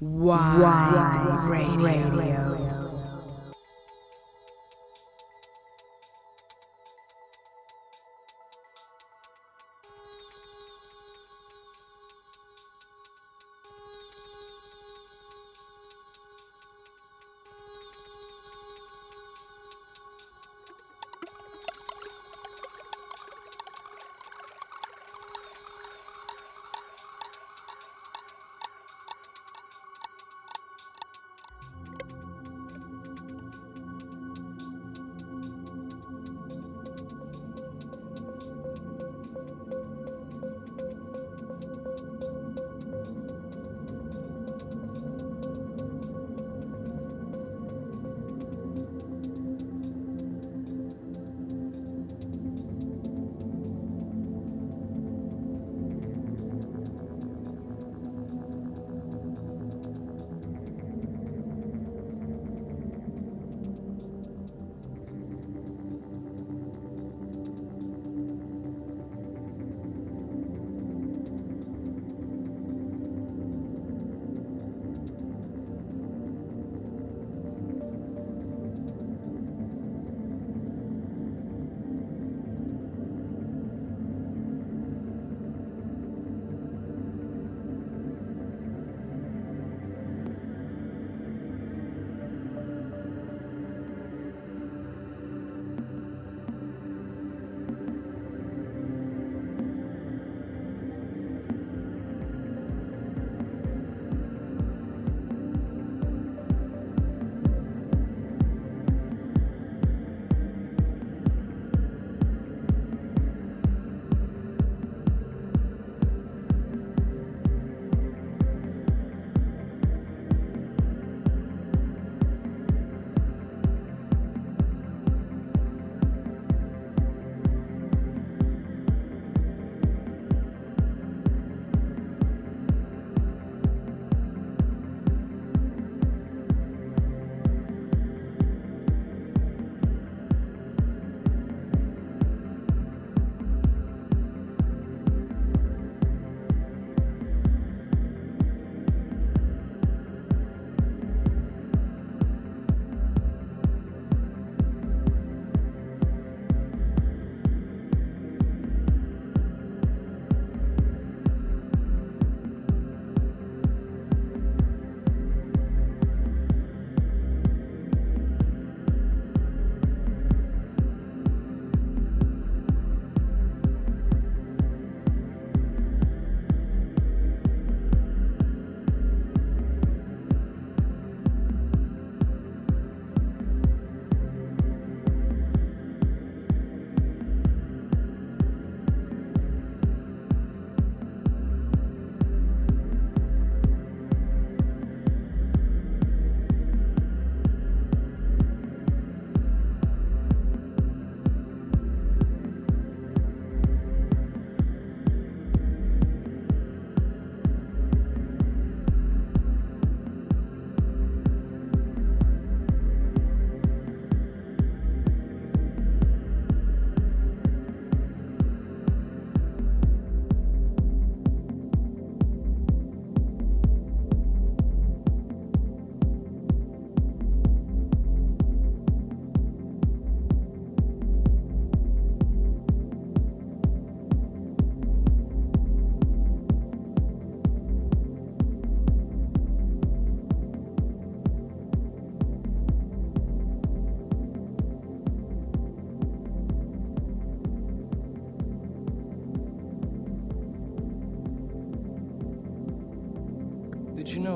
Wide, radio. Did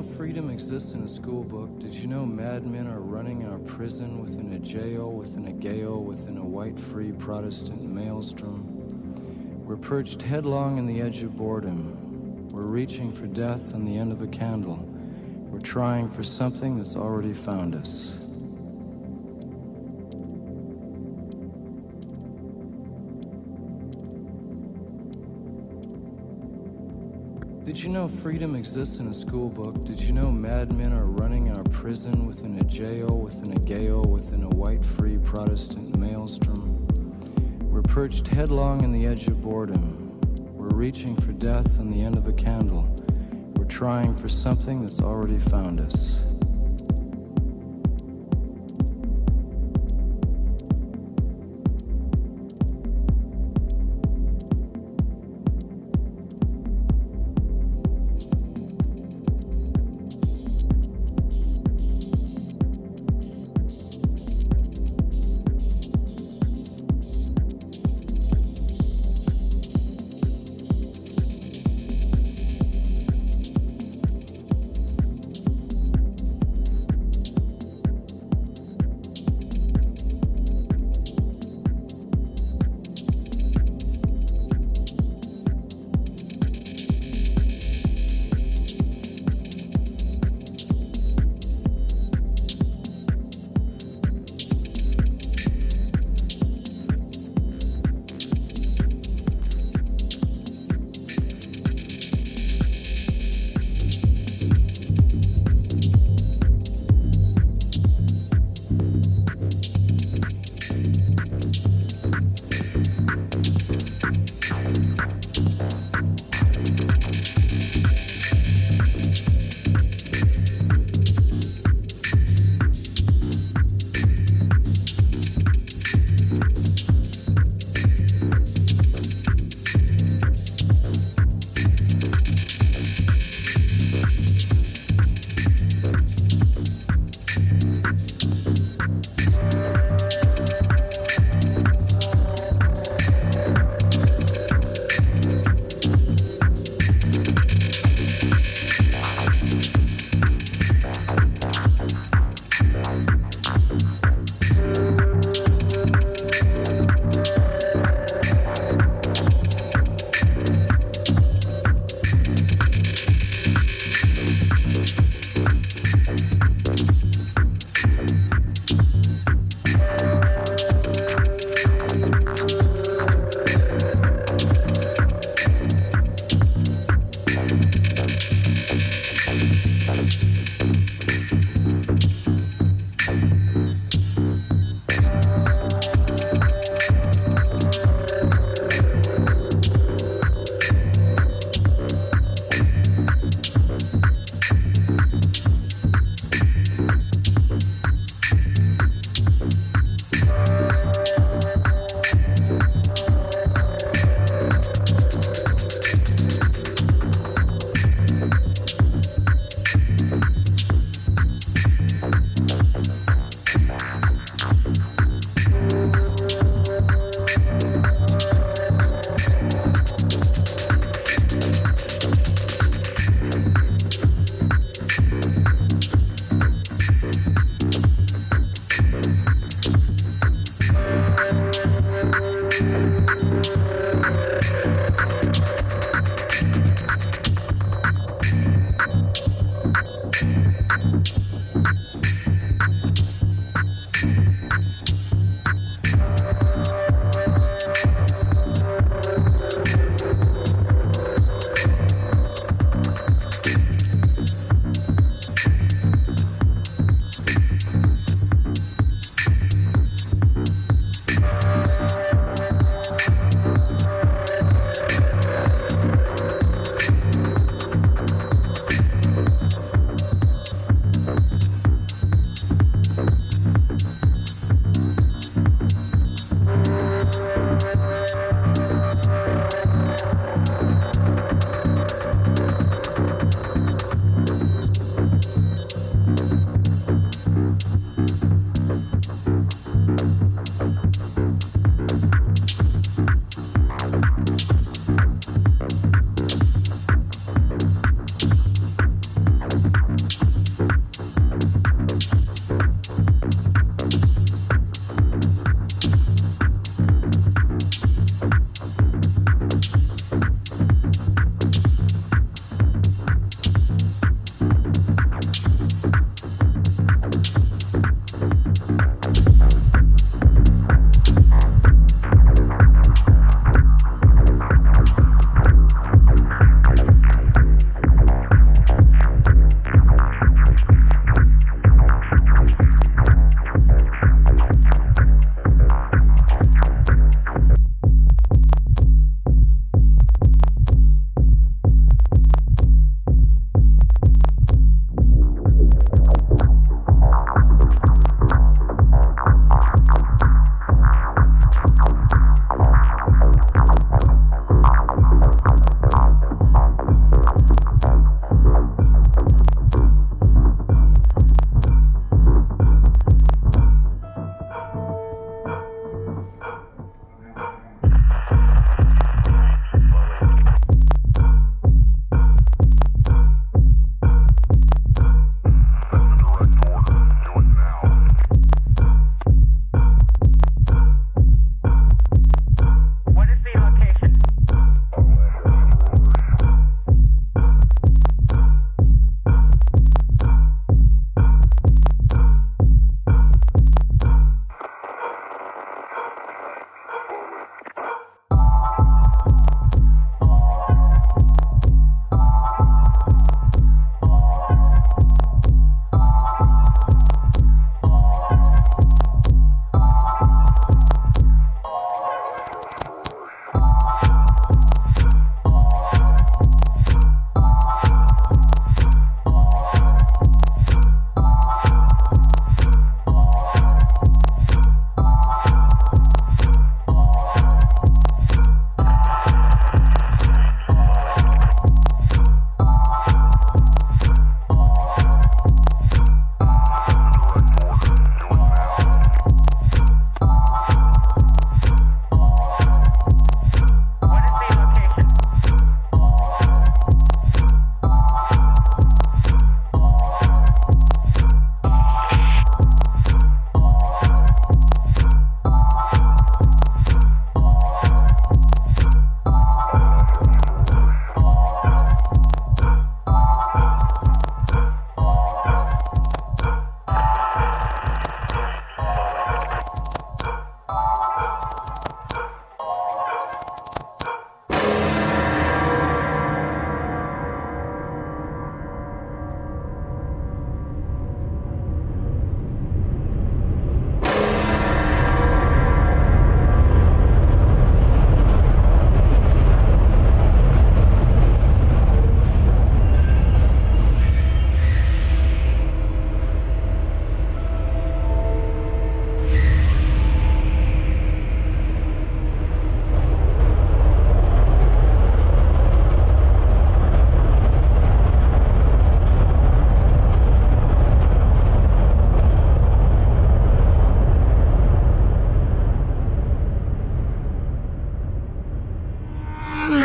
freedom exists in a school book? Did you know madmen are running our prison within a jail, within a gale, within a white free Protestant maelstrom? We're perched headlong in the edge of boredom. We're reaching for death on the end of a candle. We're trying for something that's already found us. Did you know freedom exists in a school book? Did you know madmen are running our prison within a jail, within a gale, within a white free Protestant maelstrom? We're perched headlong in the edge of boredom. We're reaching for death on the end of a candle. We're trying for something that's already found us.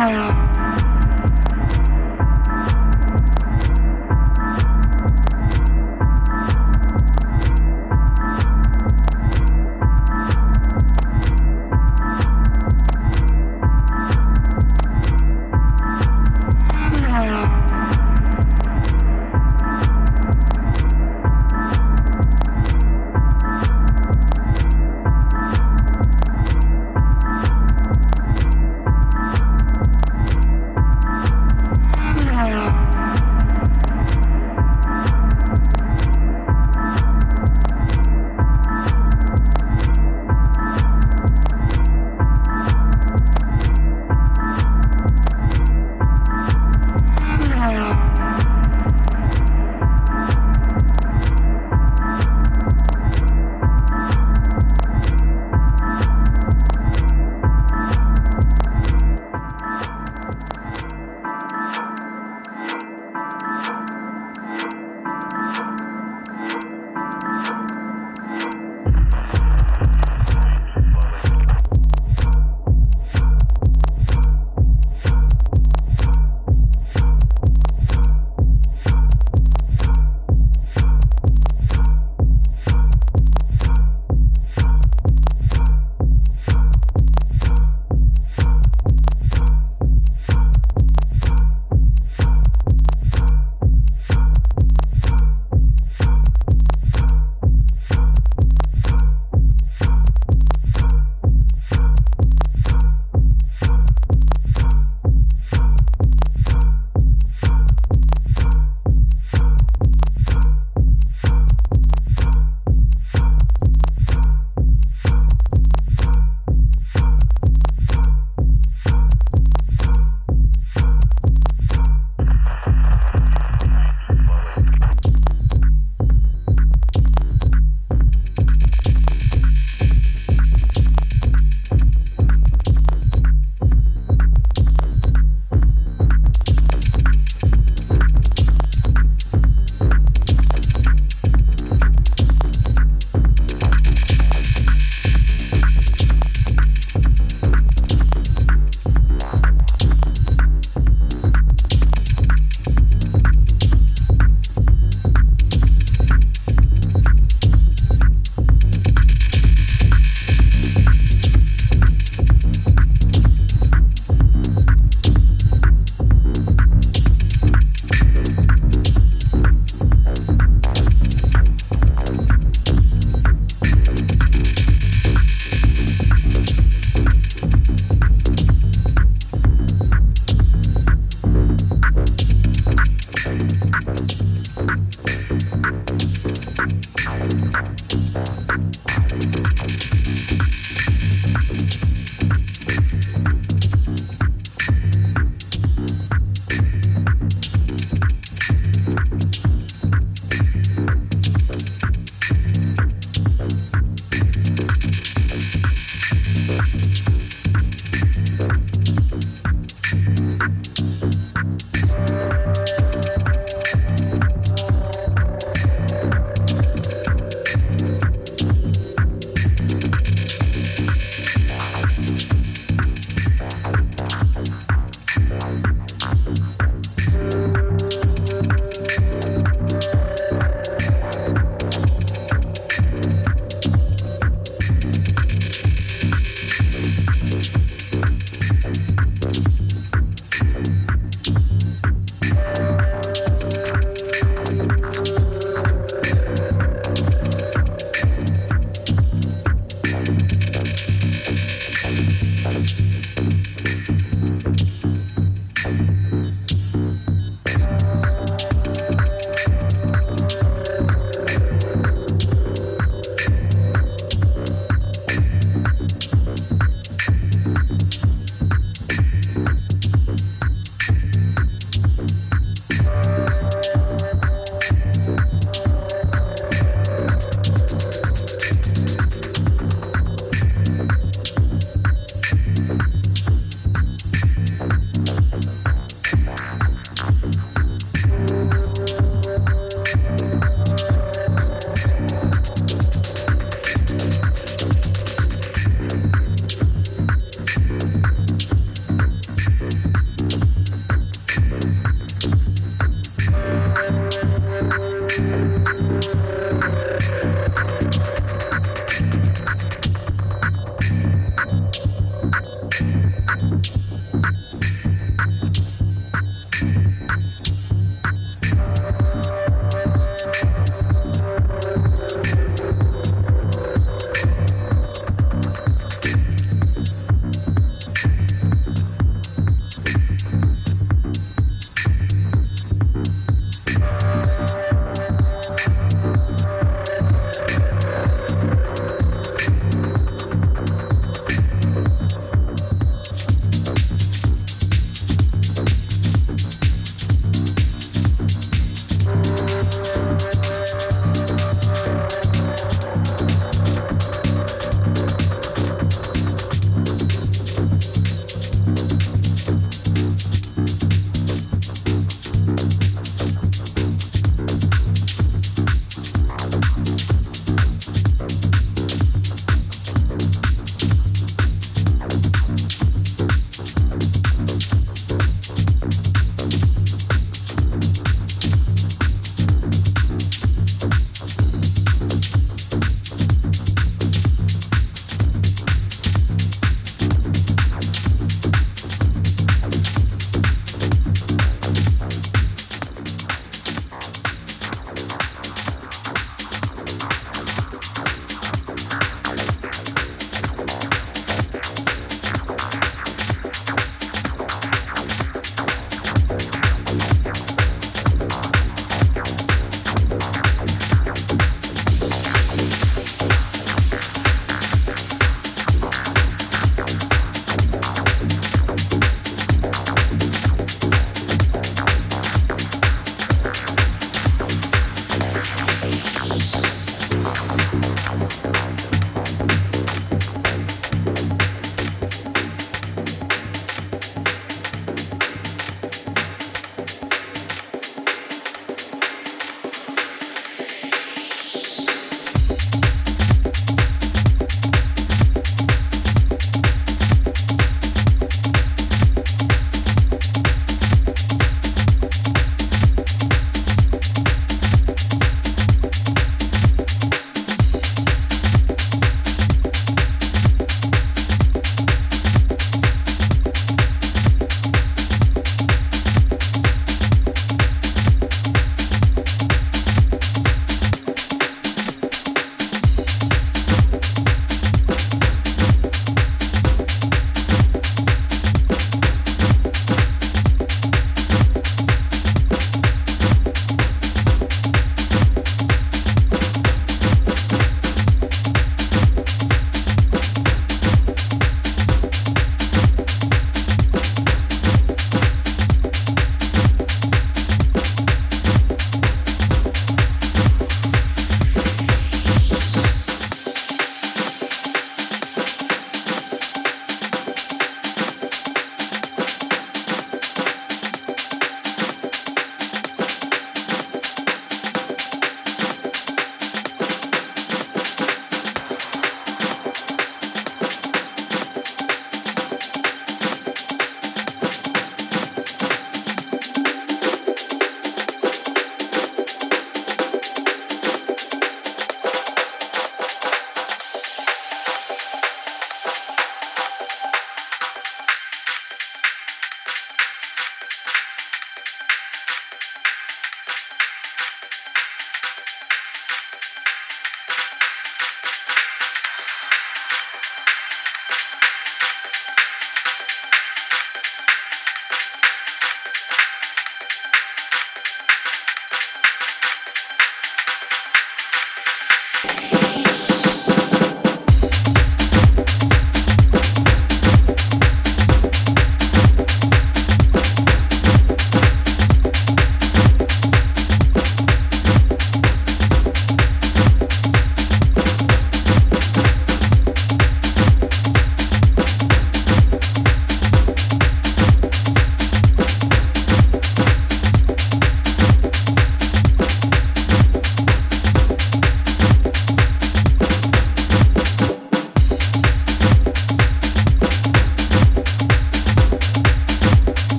Bye.